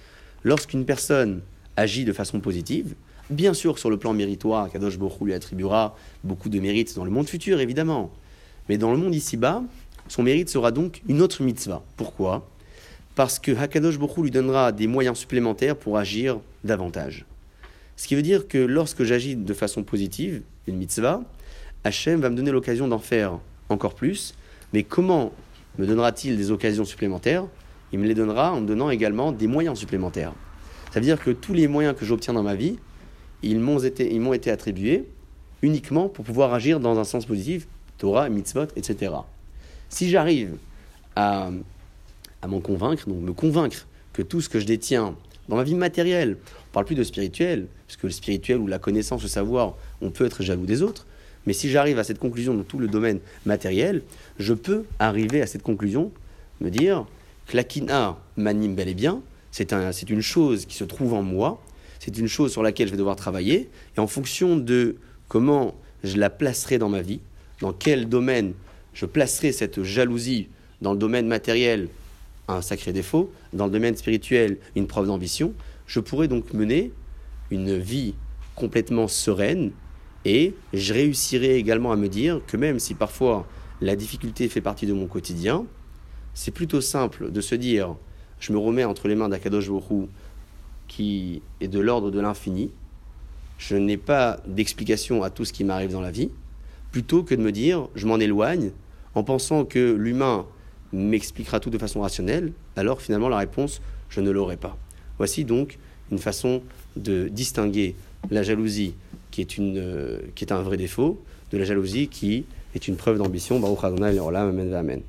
lorsqu'une personne agit de façon positive, Bien sûr, sur le plan méritoire, Kadosh Borou lui attribuera beaucoup de mérites dans le monde futur, évidemment. Mais dans le monde ici-bas, son mérite sera donc une autre mitzvah. Pourquoi? Parce que Hakadosh Borou lui donnera des moyens supplémentaires pour agir davantage. Ce qui veut dire que lorsque j'agis de façon positive, une mitzvah, Hachem va me donner l'occasion d'en faire encore plus. Mais comment me donnera-t-il des occasions supplémentaires? Il me les donnera en me donnant également des moyens supplémentaires. Ça veut dire que tous les moyens que j'obtiens dans ma vie, ils m'ont été, été attribués uniquement pour pouvoir agir dans un sens positif, Torah, mitzvot, etc. Si j'arrive à, à m'en convaincre, donc me convaincre que tout ce que je détiens dans ma vie matérielle, on parle plus de spirituel, puisque le spirituel ou la connaissance, le savoir, on peut être jaloux des autres. Mais si j'arrive à cette conclusion dans tout le domaine matériel, je peux arriver à cette conclusion, me dire que la kina m'anime bel et bien, c'est un, une chose qui se trouve en moi, c'est une chose sur laquelle je vais devoir travailler, et en fonction de comment je la placerai dans ma vie, dans quel domaine je placerai cette jalousie dans le domaine matériel, un sacré défaut, dans le domaine spirituel, une preuve d'ambition, je pourrais donc mener une vie complètement sereine et je réussirai également à me dire que même si parfois la difficulté fait partie de mon quotidien, c'est plutôt simple de se dire je me remets entre les mains d'Akadosh Borou qui est de l'ordre de l'infini, je n'ai pas d'explication à tout ce qui m'arrive dans la vie, plutôt que de me dire je m'en éloigne en pensant que l'humain m'expliquera tout de façon rationnelle, alors finalement la réponse, je ne l'aurai pas. Voici donc une façon de distinguer la jalousie qui est, une, euh, qui est un vrai défaut, de la jalousie qui est une preuve d'ambition. Baruch Adonai, Amen.